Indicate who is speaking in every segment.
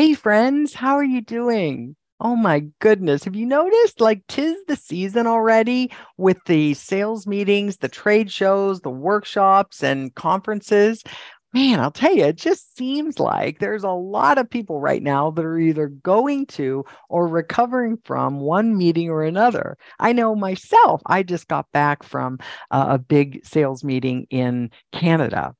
Speaker 1: Hey, friends, how are you doing? Oh my goodness. Have you noticed like tis the season already with the sales meetings, the trade shows, the workshops, and conferences? Man, I'll tell you, it just seems like there's a lot of people right now that are either going to or recovering from one meeting or another. I know myself, I just got back from a big sales meeting in Canada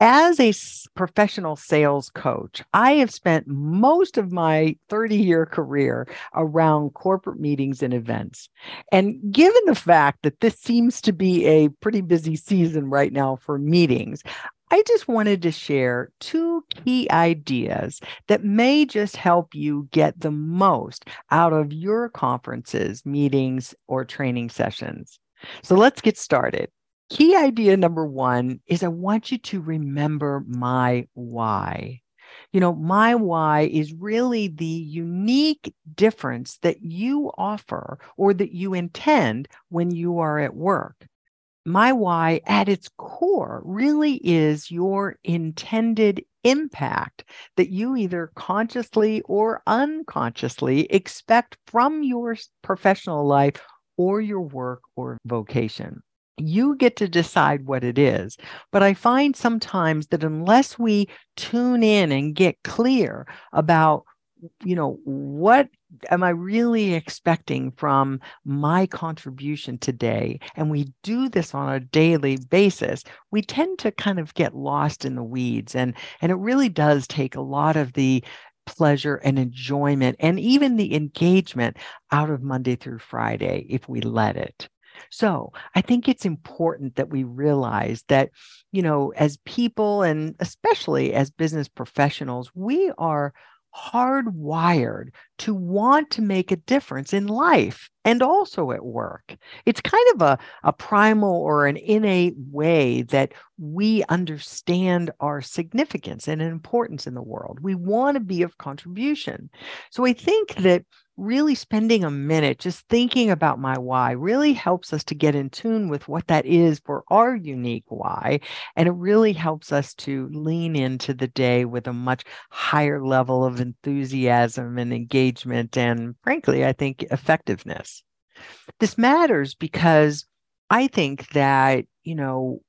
Speaker 1: as a professional sales coach, I have spent most of my 30 year career around corporate meetings and events. And given the fact that this seems to be a pretty busy season right now for meetings, I just wanted to share two key ideas that may just help you get the most out of your conferences, meetings, or training sessions. So let's get started. Key idea number one is I want you to remember my why. You know, my why is really the unique difference that you offer or that you intend when you are at work. My why at its core really is your intended impact that you either consciously or unconsciously expect from your professional life or your work or vocation you get to decide what it is. But I find sometimes that unless we tune in and get clear about, you know, what am I really expecting from my contribution today? And we do this on a daily basis, we tend to kind of get lost in the weeds. And, and it really does take a lot of the pleasure and enjoyment and even the engagement out of Monday through Friday if we let it. So I think it's important that we realize that, you know, as people and especially as business professionals, we are hardwired to want to make a difference in life and also at work. It's kind of a, a primal or an innate way that we understand our significance and importance in the world. We want to be of contribution. So I think that really spending a minute just thinking about my why really helps us to get in tune with what that is for our unique why. And it really helps us to lean into the day with a much higher level of enthusiasm and engagement. And frankly, I think effectiveness. This matters because I think that, you know,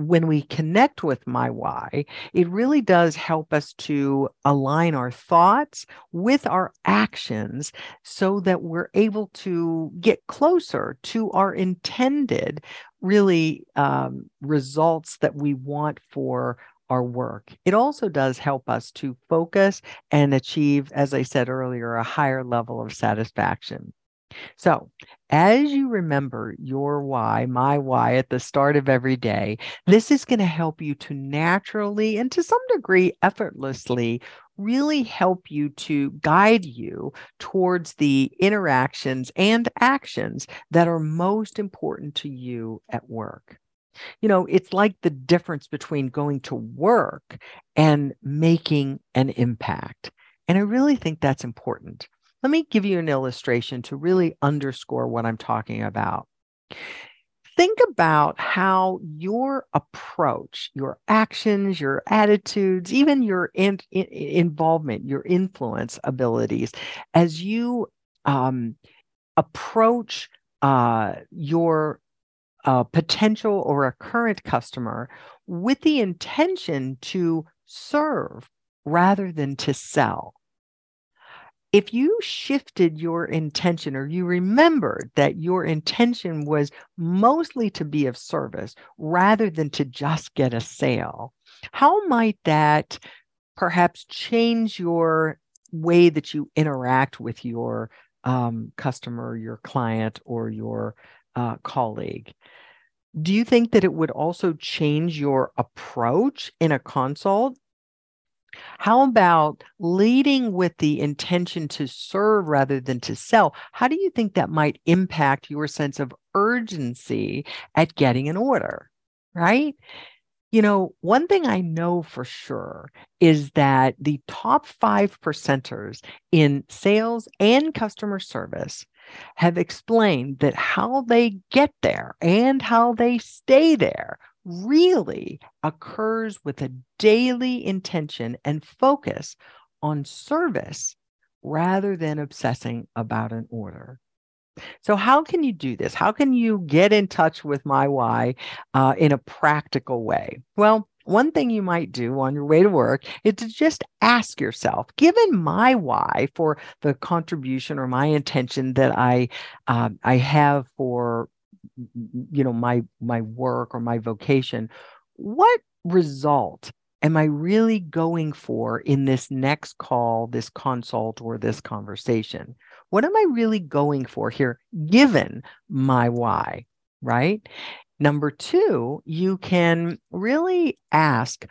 Speaker 1: when we connect with my why, it really does help us to align our thoughts with our actions so that we're able to get closer to our intended, really, um, results that we want for our work. It also does help us to focus and achieve, as I said earlier, a higher level of satisfaction. So, as you remember your why, my why at the start of every day, this is going to help you to naturally and to some degree effortlessly really help you to guide you towards the interactions and actions that are most important to you at work. You know, it's like the difference between going to work and making an impact. And I really think that's important. Let me give you an illustration to really underscore what I'm talking about. Think about how your approach, your actions, your attitudes, even your in, in, involvement, your influence abilities, as you um, approach uh, your uh, potential or a current customer with the intention to serve rather than to sell if you shifted your intention or you remembered that your intention was mostly to be of service rather than to just get a sale, how might that perhaps change your way that you interact with your um, customer, your client, or your uh, colleague? Do you think that it would also change your approach in a consult how about leading with the intention to serve rather than to sell? How do you think that might impact your sense of urgency at getting an order? Right? You know, one thing I know for sure is that the top five percenters in sales and customer service have explained that how they get there and how they stay there really occurs with a daily intention and focus on service rather than obsessing about an order. So, how can you do this? How can you get in touch with my why uh, in a practical way? Well, one thing you might do on your way to work is to just ask yourself, given my why for the contribution or my intention that I uh, I have for you know my my work or my vocation, what result am I really going for in this next call, this consult, or this conversation? What am I really going for here, given my why? Right. Number two, you can really ask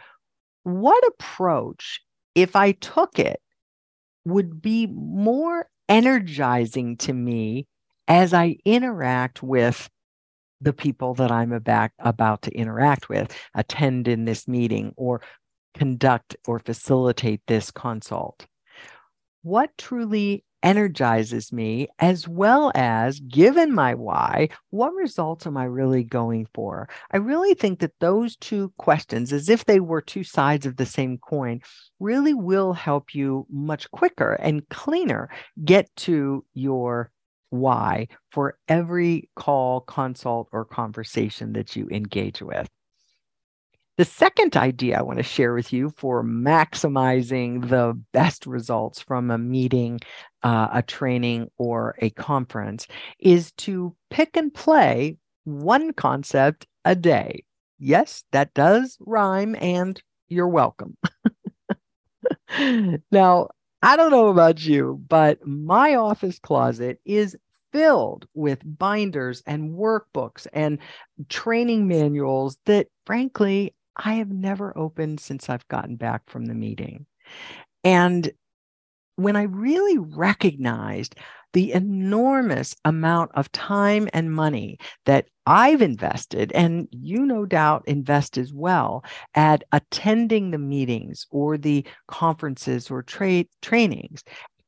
Speaker 1: what approach, if I took it, would be more energizing to me as I interact with the people that I'm about, about to interact with, attend in this meeting, or conduct or facilitate this consult. What truly energizes me, as well as given my why, what results am I really going for? I really think that those two questions, as if they were two sides of the same coin, really will help you much quicker and cleaner get to your why for every call, consult, or conversation that you engage with. The second idea I want to share with you for maximizing the best results from a meeting, uh, a training, or a conference is to pick and play one concept a day. Yes, that does rhyme, and you're welcome. now, I don't know about you, but my office closet is filled with binders and workbooks and training manuals that, frankly, I have never opened since I've gotten back from the meeting. And when I really recognized the enormous amount of time and money that I've invested, and you no doubt invest as well, at attending the meetings or the conferences or trade trainings,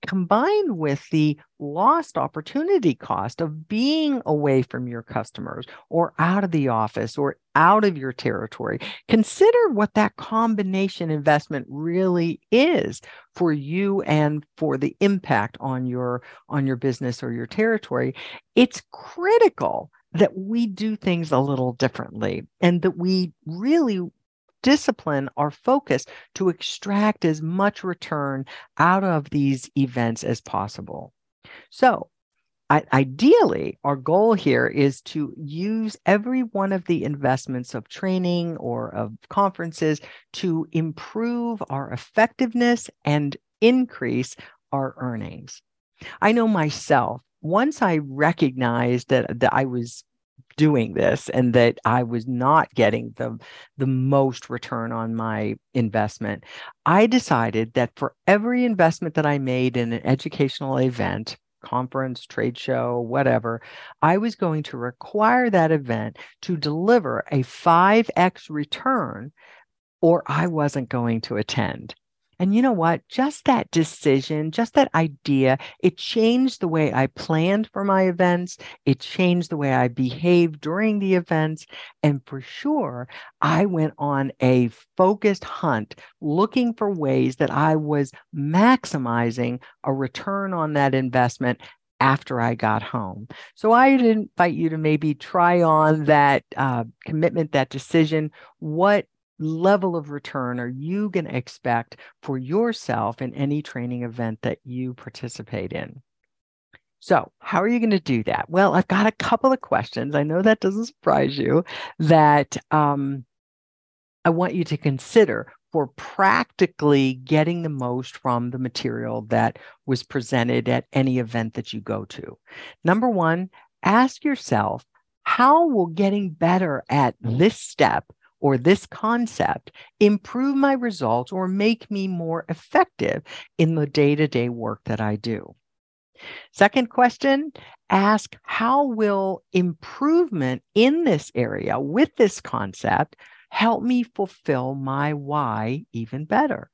Speaker 1: combined with the lost opportunity cost of being away from your customers or out of the office or out of your territory consider what that combination investment really is for you and for the impact on your on your business or your territory. It's critical that we do things a little differently and that we really discipline our focus to extract as much return out of these events as possible. So, I, ideally, our goal here is to use every one of the investments of training or of conferences to improve our effectiveness and increase our earnings. I know myself, once I recognized that, that I was doing this and that I was not getting the, the most return on my investment, I decided that for every investment that I made in an educational event, conference, trade show, whatever, I was going to require that event to deliver a 5x return or I wasn't going to attend. And you know what? Just that decision, just that idea, it changed the way I planned for my events. It changed the way I behaved during the events. And for sure, I went on a focused hunt looking for ways that I was maximizing a return on that investment after I got home. So I'd invite you to maybe try on that uh, commitment, that decision. What level of return are you going to expect for yourself in any training event that you participate in? So, how are you going to do that? Well, I've got a couple of questions. I know that doesn't surprise you that um, I want you to consider for practically getting the most from the material that was presented at any event that you go to. Number one, ask yourself, how will getting better at this step or this concept improve my results or make me more effective in the day to day work that I do? Second question ask how will improvement in this area with this concept help me fulfill my why even better?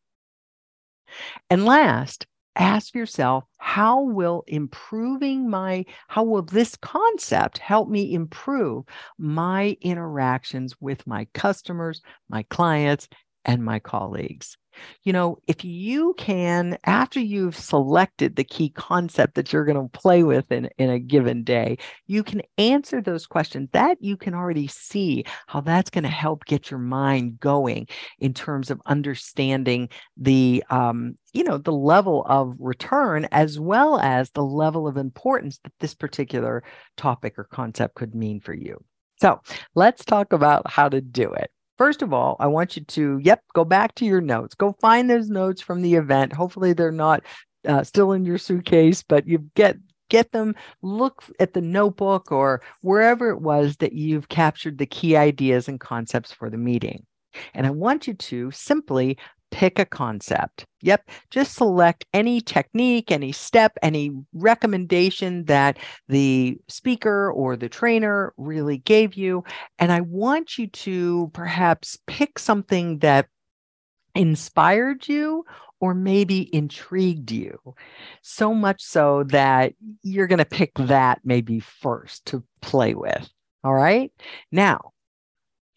Speaker 1: And last, ask yourself how will improving my how will this concept help me improve my interactions with my customers my clients and my colleagues you know, if you can, after you've selected the key concept that you're going to play with in, in a given day, you can answer those questions. That you can already see how that's going to help get your mind going in terms of understanding the, um, you know, the level of return as well as the level of importance that this particular topic or concept could mean for you. So let's talk about how to do it. First of all, I want you to, yep, go back to your notes. Go find those notes from the event. Hopefully, they're not uh, still in your suitcase, but you get get them look at the notebook or wherever it was that you've captured the key ideas and concepts for the meeting and i want you to simply pick a concept. Yep, just select any technique, any step, any recommendation that the speaker or the trainer really gave you. And I want you to perhaps pick something that inspired you or maybe intrigued you so much so that you're going to pick that maybe first to play with. All right. Now,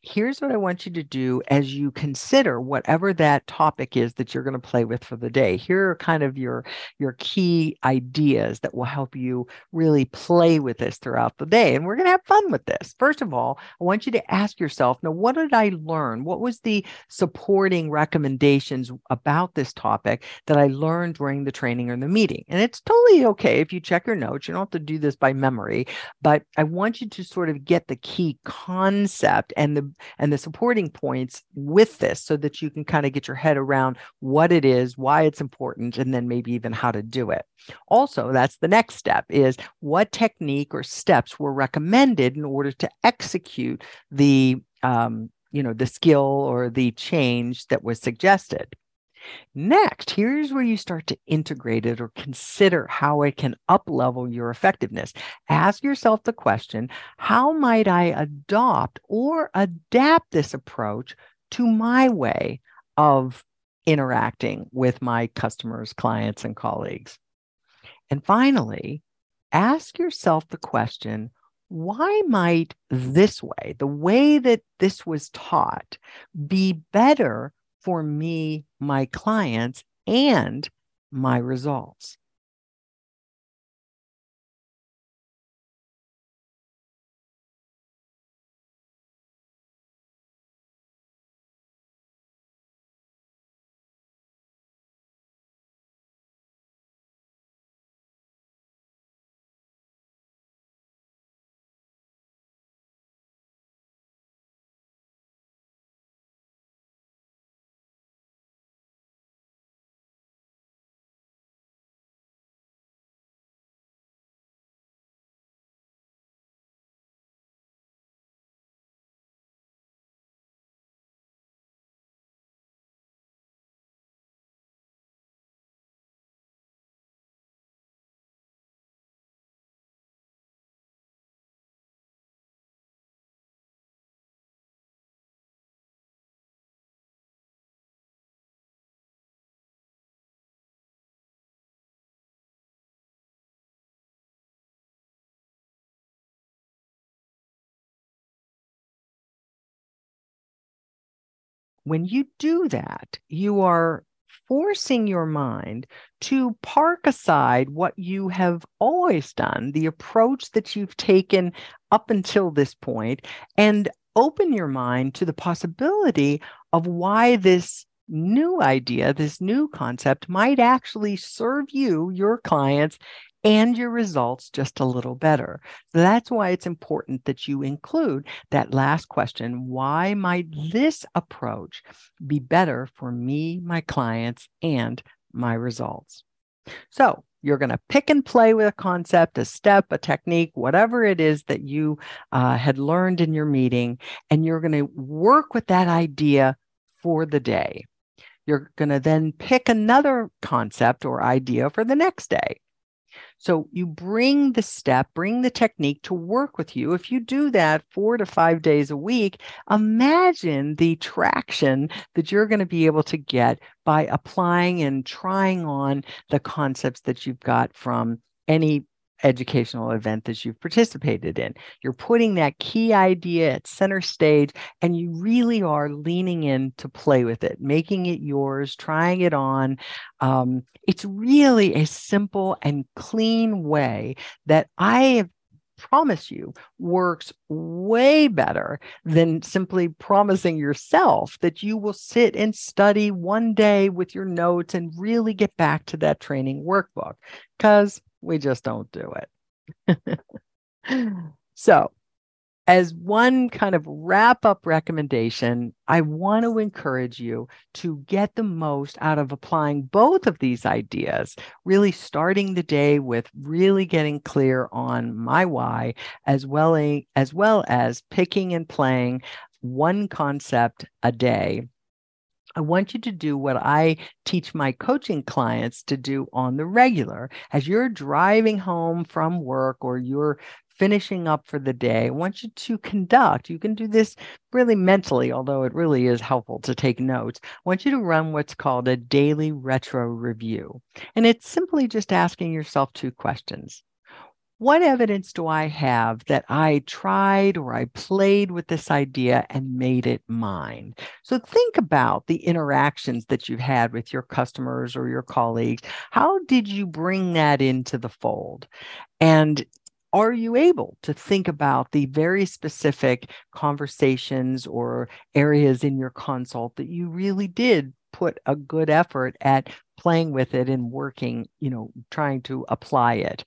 Speaker 1: here's what I want you to do as you consider whatever that topic is that you're going to play with for the day. Here are kind of your your key ideas that will help you really play with this throughout the day and we're going to have fun with this. First of all, I want you to ask yourself, now what did I learn? What was the supporting recommendations about this topic that I learned during the training or the meeting? And it's totally okay if you check your notes. You don't have to do this by memory, but I want you to sort of get the key concept and the and the supporting points with this so that you can kind of get your head around what it is, why it's important, and then maybe even how to do it. Also, that's the next step is what technique or steps were recommended in order to execute the um, you know the skill or the change that was suggested Next, here's where you start to integrate it or consider how it can uplevel your effectiveness. Ask yourself the question how might I adopt or adapt this approach to my way of interacting with my customers, clients, and colleagues? And finally, ask yourself the question why might this way, the way that this was taught, be better for me, my clients, and my results. When you do that, you are forcing your mind to park aside what you have always done, the approach that you've taken up until this point, and open your mind to the possibility of why this new idea, this new concept might actually serve you, your clients, and your results just a little better. So that's why it's important that you include that last question why might this approach be better for me, my clients, and my results? So you're going to pick and play with a concept, a step, a technique, whatever it is that you uh, had learned in your meeting, and you're going to work with that idea for the day. You're going to then pick another concept or idea for the next day. So you bring the step, bring the technique to work with you. If you do that four to five days a week, imagine the traction that you're going to be able to get by applying and trying on the concepts that you've got from any educational event that you've participated in. You're putting that key idea at center stage and you really are leaning in to play with it, making it yours, trying it on. Um, it's really a simple and clean way that I have promise you works way better than simply promising yourself that you will sit and study one day with your notes and really get back to that training workbook because we just don't do it. so, as one kind of wrap up recommendation, I want to encourage you to get the most out of applying both of these ideas, really starting the day with really getting clear on my why, as well, a, as, well as picking and playing one concept a day I want you to do what I teach my coaching clients to do on the regular. As you're driving home from work or you're finishing up for the day, I want you to conduct. You can do this really mentally, although it really is helpful to take notes. I want you to run what's called a daily retro review. And it's simply just asking yourself two questions what evidence do I have that I tried or I played with this idea and made it mine? So think about the interactions that you've had with your customers or your colleagues. How did you bring that into the fold? And are you able to think about the very specific conversations or areas in your consult that you really did put a good effort at playing with it and working, you know, trying to apply it?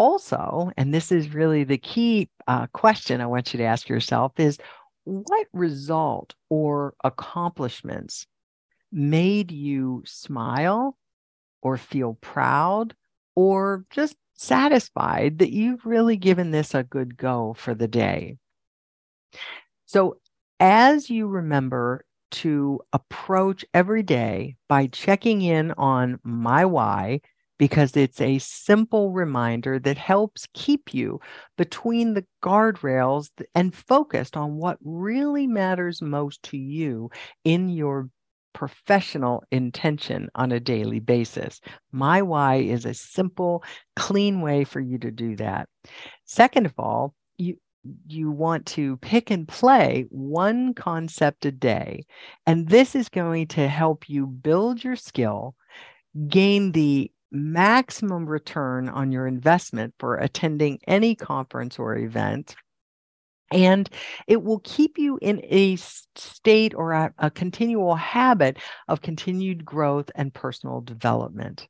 Speaker 1: Also, and this is really the key uh, question I want you to ask yourself is what result or accomplishments made you smile or feel proud or just satisfied that you've really given this a good go for the day? So, as you remember to approach every day by checking in on my why, because it's a simple reminder that helps keep you between the guardrails and focused on what really matters most to you in your professional intention on a daily basis. My why is a simple, clean way for you to do that. Second of all, you you want to pick and play one concept a day. And this is going to help you build your skill, gain the maximum return on your investment for attending any conference or event. And it will keep you in a state or a, a continual habit of continued growth and personal development.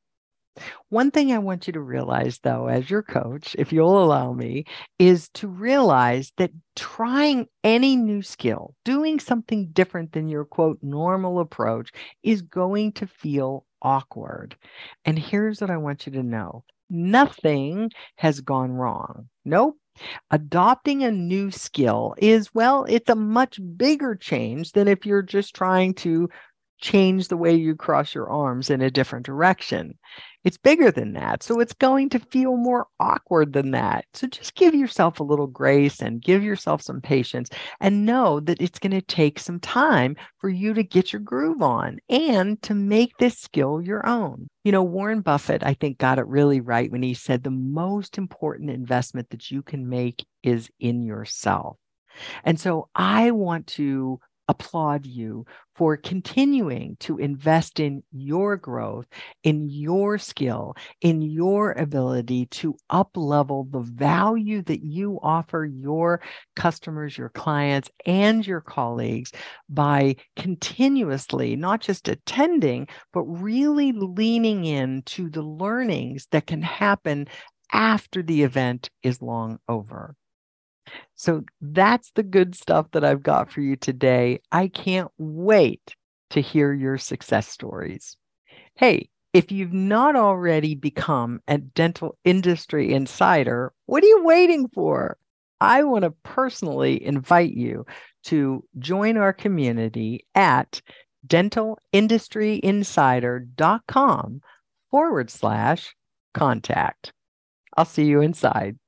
Speaker 1: One thing I want you to realize, though, as your coach, if you'll allow me, is to realize that trying any new skill, doing something different than your quote normal approach, is going to feel awkward. And here's what I want you to know nothing has gone wrong. Nope. Adopting a new skill is, well, it's a much bigger change than if you're just trying to change the way you cross your arms in a different direction. It's bigger than that. So it's going to feel more awkward than that. So just give yourself a little grace and give yourself some patience and know that it's going to take some time for you to get your groove on and to make this skill your own. You know, Warren Buffett, I think, got it really right when he said the most important investment that you can make is in yourself. And so I want to applaud you for continuing to invest in your growth, in your skill, in your ability to up level the value that you offer your customers, your clients, and your colleagues by continuously not just attending, but really leaning into the learnings that can happen after the event is long over. So that's the good stuff that I've got for you today. I can't wait to hear your success stories. Hey, if you've not already become a dental industry insider, what are you waiting for? I want to personally invite you to join our community at dentalindustryinsider.com forward slash contact. I'll see you inside.